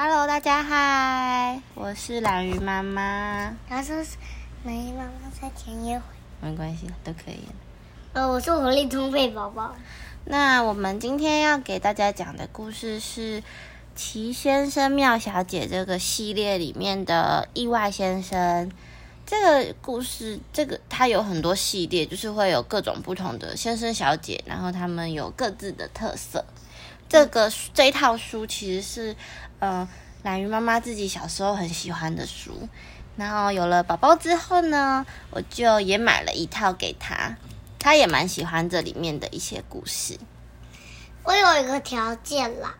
Hello，大家嗨，我是懒鱼妈妈。然后说是没妈妈在田野回。没关系，都可以。呃，我是活力充沛宝宝。那我们今天要给大家讲的故事是《奇先生妙小姐》这个系列里面的意外先生。这个故事，这个它有很多系列，就是会有各种不同的先生小姐，然后他们有各自的特色。这个这一套书其实是，呃，懒鱼妈妈自己小时候很喜欢的书，然后有了宝宝之后呢，我就也买了一套给他，他也蛮喜欢这里面的一些故事。我有一个条件啦，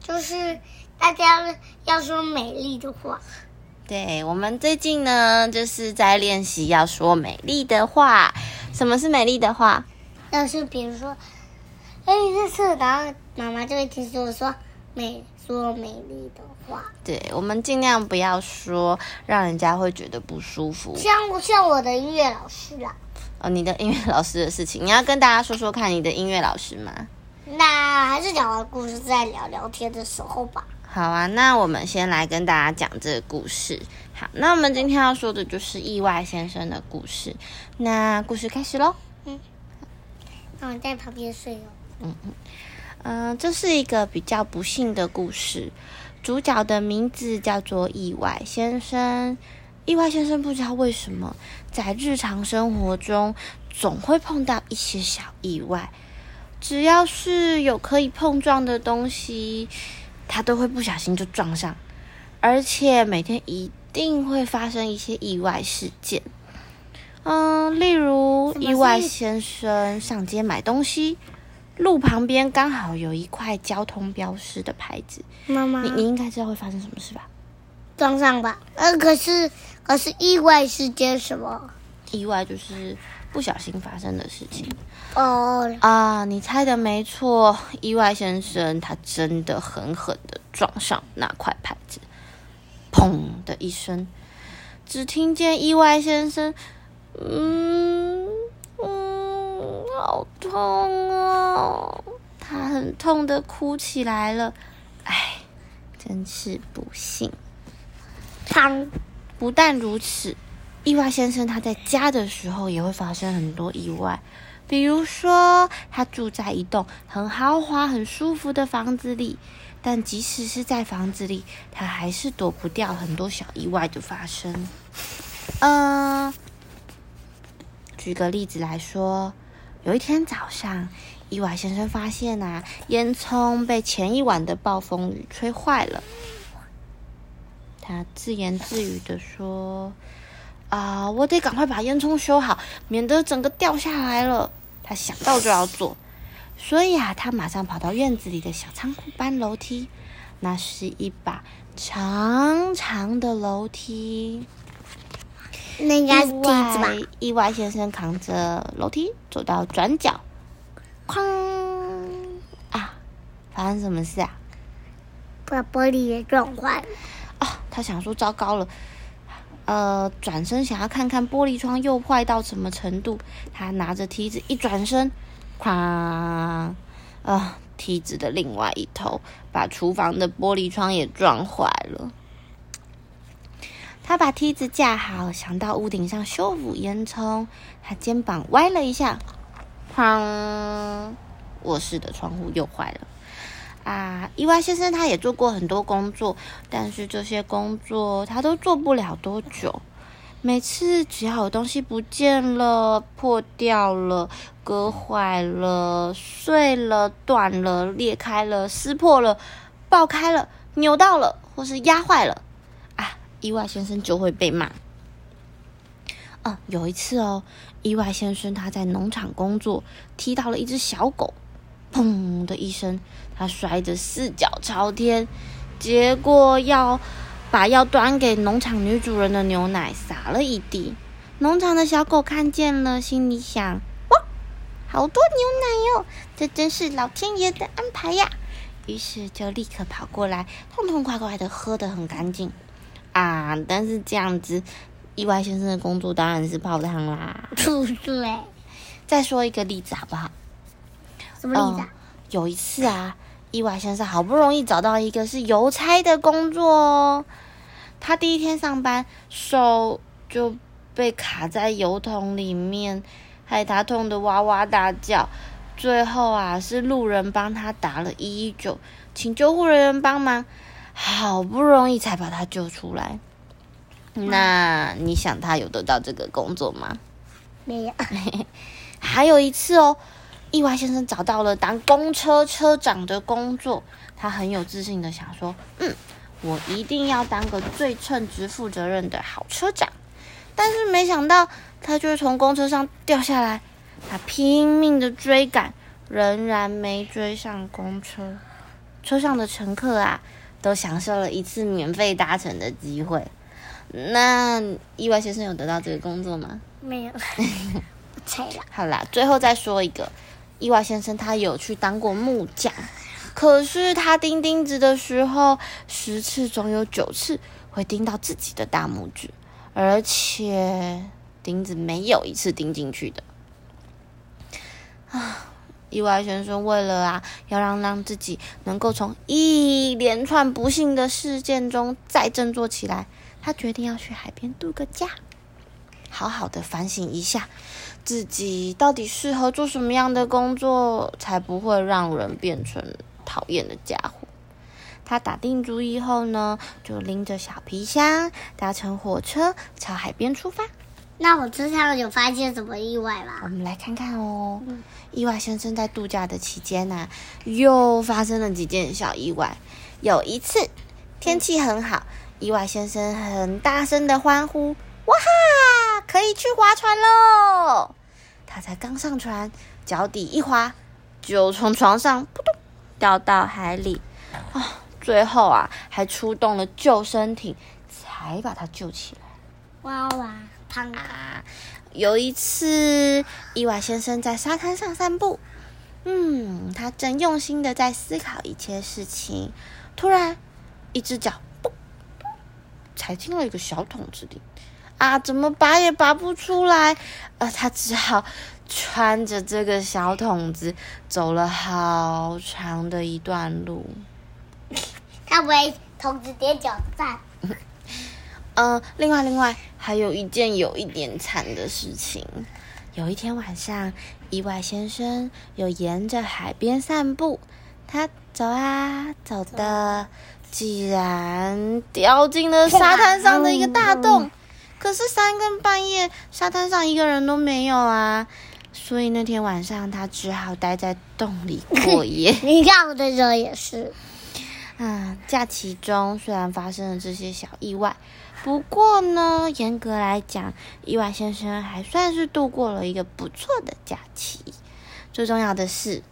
就是大家要说美丽的话。对我们最近呢，就是在练习要说美丽的话。什么是美丽的话？要是比如说，哎，这次，然后妈妈就会提醒我说美说美丽的话。对，我们尽量不要说让人家会觉得不舒服。像像我的音乐老师啦。哦，你的音乐老师的事情，你要跟大家说说看你的音乐老师吗？那还是讲完故事再聊聊天的时候吧。好啊，那我们先来跟大家讲这个故事。好，那我们今天要说的就是意外先生的故事。那故事开始喽。嗯，那我在旁边睡哦。嗯嗯嗯，这是一个比较不幸的故事。主角的名字叫做意外先生。意外先生不知道为什么，在日常生活中总会碰到一些小意外。只要是有可以碰撞的东西。他都会不小心就撞上，而且每天一定会发生一些意外事件。嗯，例如意外先生上街买东西，路旁边刚好有一块交通标识的牌子。妈妈，你你应该知道会发生什么事吧？撞上吧。呃，可是可是意外事件什么？意外就是不小心发生的事情。哦啊！你猜的没错，意外先生他真的狠狠的撞上那块牌子，砰的一声，只听见意外先生，嗯嗯，好痛啊！痛的哭起来了，哎，真是不幸。汤不但如此，意外先生他在家的时候也会发生很多意外。比如说，他住在一栋很豪华、很舒服的房子里，但即使是在房子里，他还是躲不掉很多小意外的发生。嗯，举个例子来说，有一天早上，意外先生发现啊，烟囱被前一晚的暴风雨吹坏了。他自言自语的说：“啊，我得赶快把烟囱修好，免得整个掉下来了。”他想到就要做，所以啊，他马上跑到院子里的小仓库搬楼梯。那是一把长长的楼梯。那应该是梯子吧？意外先生扛着楼梯走到转角，哐！啊，发生什么事啊？把玻璃也撞坏了。哦，他想说糟糕了。呃，转身想要看看玻璃窗又坏到什么程度，他拿着梯子一转身，哐！啊，梯子的另外一头把厨房的玻璃窗也撞坏了。他把梯子架好，想到屋顶上修补烟囱。他肩膀歪了一下，哐！卧室的窗户又坏了。啊，意外先生他也做过很多工作，但是这些工作他都做不了多久。每次只要有东西不见了、破掉了、割坏了、碎了、断了、裂开了、撕破了、爆开了、扭到了，或是压坏了，啊，意外先生就会被骂。啊，有一次哦，意外先生他在农场工作，踢到了一只小狗。砰的一声，他摔得四脚朝天，结果要把要端给农场女主人的牛奶洒了一地。农场的小狗看见了，心里想：哇，好多牛奶哟，这真是老天爷的安排呀！于是就立刻跑过来，痛痛快快的喝得很干净啊！但是这样子，意外先生的工作当然是泡汤啦。对，再说一个例子好不好？什么例子？有一次啊，意外先生好不容易找到一个是邮差的工作哦。他第一天上班，手就被卡在邮筒里面，害他痛得哇哇大叫。最后啊，是路人帮他打了一一九，请救护人员帮忙，好不容易才把他救出来。那你想他有得到这个工作吗？没有。还有一次哦，意外先生找到了当公车车长的工作，他很有自信的想说：“嗯，我一定要当个最称职、负责任的好车长。”但是没想到，他就从公车上掉下来，他拼命的追赶，仍然没追上公车。车上的乘客啊，都享受了一次免费搭乘的机会。那意外先生有得到这个工作吗？没有。拆了。好啦，最后再说一个，意外先生他有去当过木匠，可是他钉钉子的时候，十次总有九次会钉到自己的大拇指，而且钉子没有一次钉进去的。啊，意外先生为了啊，要让让自己能够从一连串不幸的事件中再振作起来，他决定要去海边度个假，好好的反省一下。自己到底适合做什么样的工作，才不会让人变成讨厌的家伙？他打定主意后呢，就拎着小皮箱，搭乘火车朝海边出发。那火车上有发现什么意外吗？我们来看看哦。意外先生在度假的期间呢，又发生了几件小意外。有一次天气很好，意外先生很大声的欢呼。哇哈！可以去划船喽！他才刚上船，脚底一滑，就从床上扑通掉到海里。啊！最后啊，还出动了救生艇，才把他救起来。哇哇！胖啊！有一次，意外先生在沙滩上散步，嗯，他正用心的在思考一切事情，突然，一只脚嘣踩进了一个小桶子里。啊，怎么拔也拔不出来，呃，他只好穿着这个小桶子走了好长的一段路。他不会桶子点脚站。嗯，另外，另外还有一件有一点惨的事情。有一天晚上，意外先生有沿着海边散步，他走啊走的，竟然掉进了沙滩上的一个大洞。可是三更半夜，沙滩上一个人都没有啊，所以那天晚上他只好待在洞里过夜。你看我的时候也是。啊，假期中虽然发生了这些小意外，不过呢，严格来讲，意外先生还算是度过了一个不错的假期。最重要的是，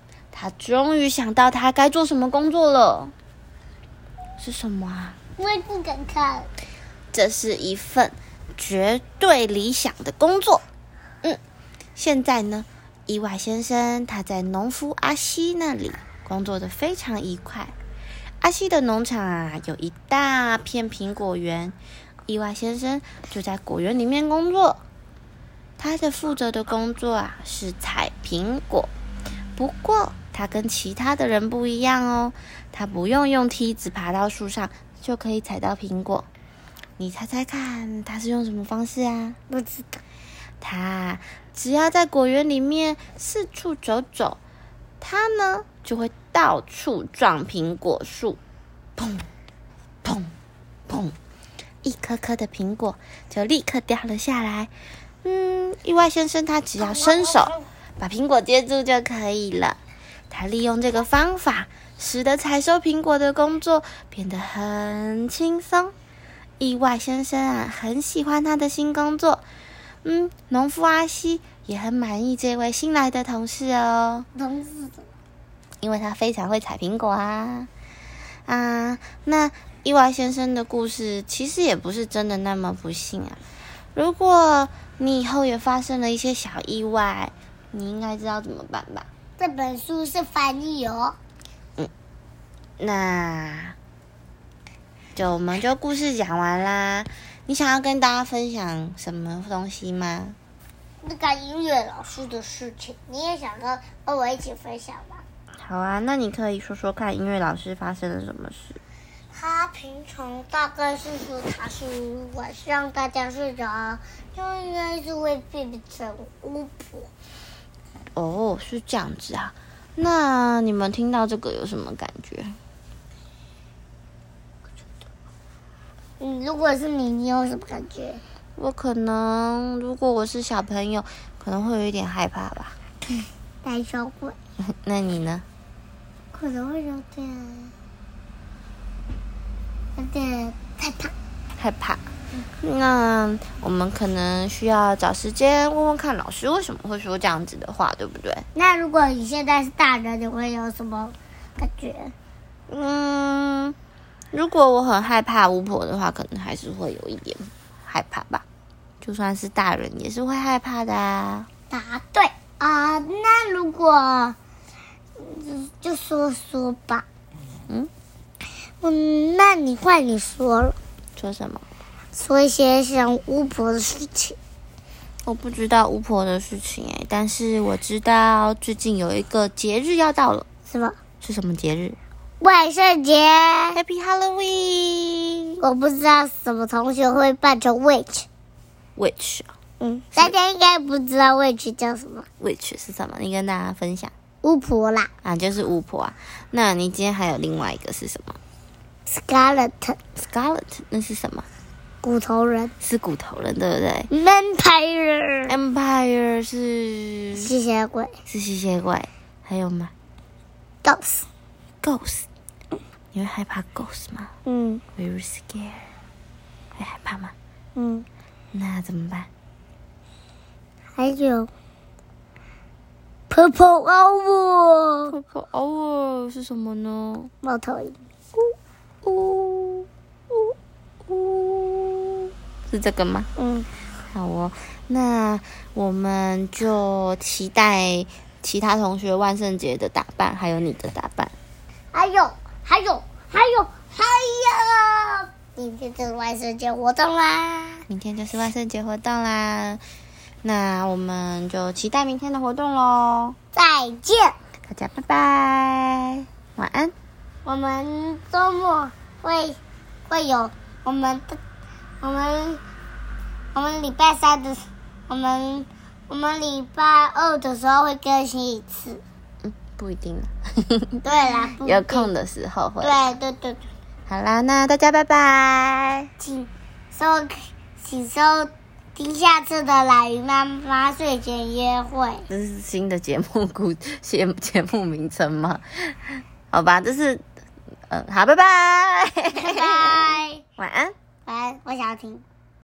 他终于想到他该做什么工作了。是什么啊？我也不敢看。这是一份。绝对理想的工作，嗯，现在呢，意外先生他在农夫阿西那里工作的非常愉快。阿西的农场啊，有一大片苹果园，意外先生就在果园里面工作。他的负责的工作啊是采苹果，不过他跟其他的人不一样哦，他不用用梯子爬到树上就可以采到苹果。你猜猜看，他是用什么方式啊？不知道。他只要在果园里面四处走走，他呢就会到处撞苹果树，砰砰砰，一颗颗的苹果就立刻掉了下来。嗯，意外先生他只要伸手把苹果接住就可以了。他利用这个方法，使得采收苹果的工作变得很轻松。意外先生啊，很喜欢他的新工作。嗯，农夫阿西也很满意这位新来的同事哦。同事因为他非常会采苹果啊。啊，那意外先生的故事其实也不是真的那么不幸啊。如果你以后也发生了一些小意外，你应该知道怎么办吧？这本书是翻译哦。嗯，那。就我们就故事讲完啦，你想要跟大家分享什么东西吗？那个音乐老师的事情，你也想跟跟我一起分享吗？好啊，那你可以说说看，音乐老师发生了什么事？他平常大概是说他是晚上大家睡着，就应该是会变成巫婆。哦，是这样子啊。那你们听到这个有什么感觉？嗯，如果是你，你有什么感觉？我可能，如果我是小朋友，可能会有一点害怕吧。胆小鬼，那你呢？可能会有点有点害怕。害怕。那我们可能需要找时间问问看老师为什么会说这样子的话，对不对？那如果你现在是大人，你会有什么感觉？嗯，如果我很害怕巫婆的话，可能还是会有一点害怕吧。就算是大人，也是会害怕的啊。答对啊！那如果就就说说吧，嗯嗯，那你换你说了，说什么？说一些像巫婆的事情。我不知道巫婆的事情哎，但是我知道最近有一个节日要到了，什么？是什么节日万圣节？？Happy Halloween！我不知道什么同学会扮成 witch。Witch 嗯，大家应该不知道 witch 叫什么，Witch 是什么？你跟大家分享巫婆啦啊，就是巫婆啊。那你今天还有另外一个是什么，skeleton？Scarlet 那是什么？骨头人是骨头人，对不对，vampire？Empire 是吸血鬼是吸血鬼，还有吗，ghost。？Ghost，你会害怕 Ghost 吗嗯？Very scared，会害怕吗？嗯，那怎么办？还有 purple Owl，Pope Owl 是什么呢？猫头鹰。呜呜呜，是这个吗？嗯，好哦，那我们就期待其他同学万圣节的打扮，还有你的打扮。还有还有还有还有，明天就是万圣节活动啦！明天就是万圣节活动啦，那我们就期待明天的活动喽。再见。大家拜拜，晚安。我们周末会会有我们的我们我们礼拜三的我们我们礼拜二的时候会更新一次。嗯，不一定了，对啦，有空的时候会。对对对，对好啦，那大家拜拜。请收请收听下次的懒鱼妈妈睡前约会。这是新的节目故节节目名称吗？好吧，这是，嗯、好，拜拜，拜拜，晚安。晚安，我想要听。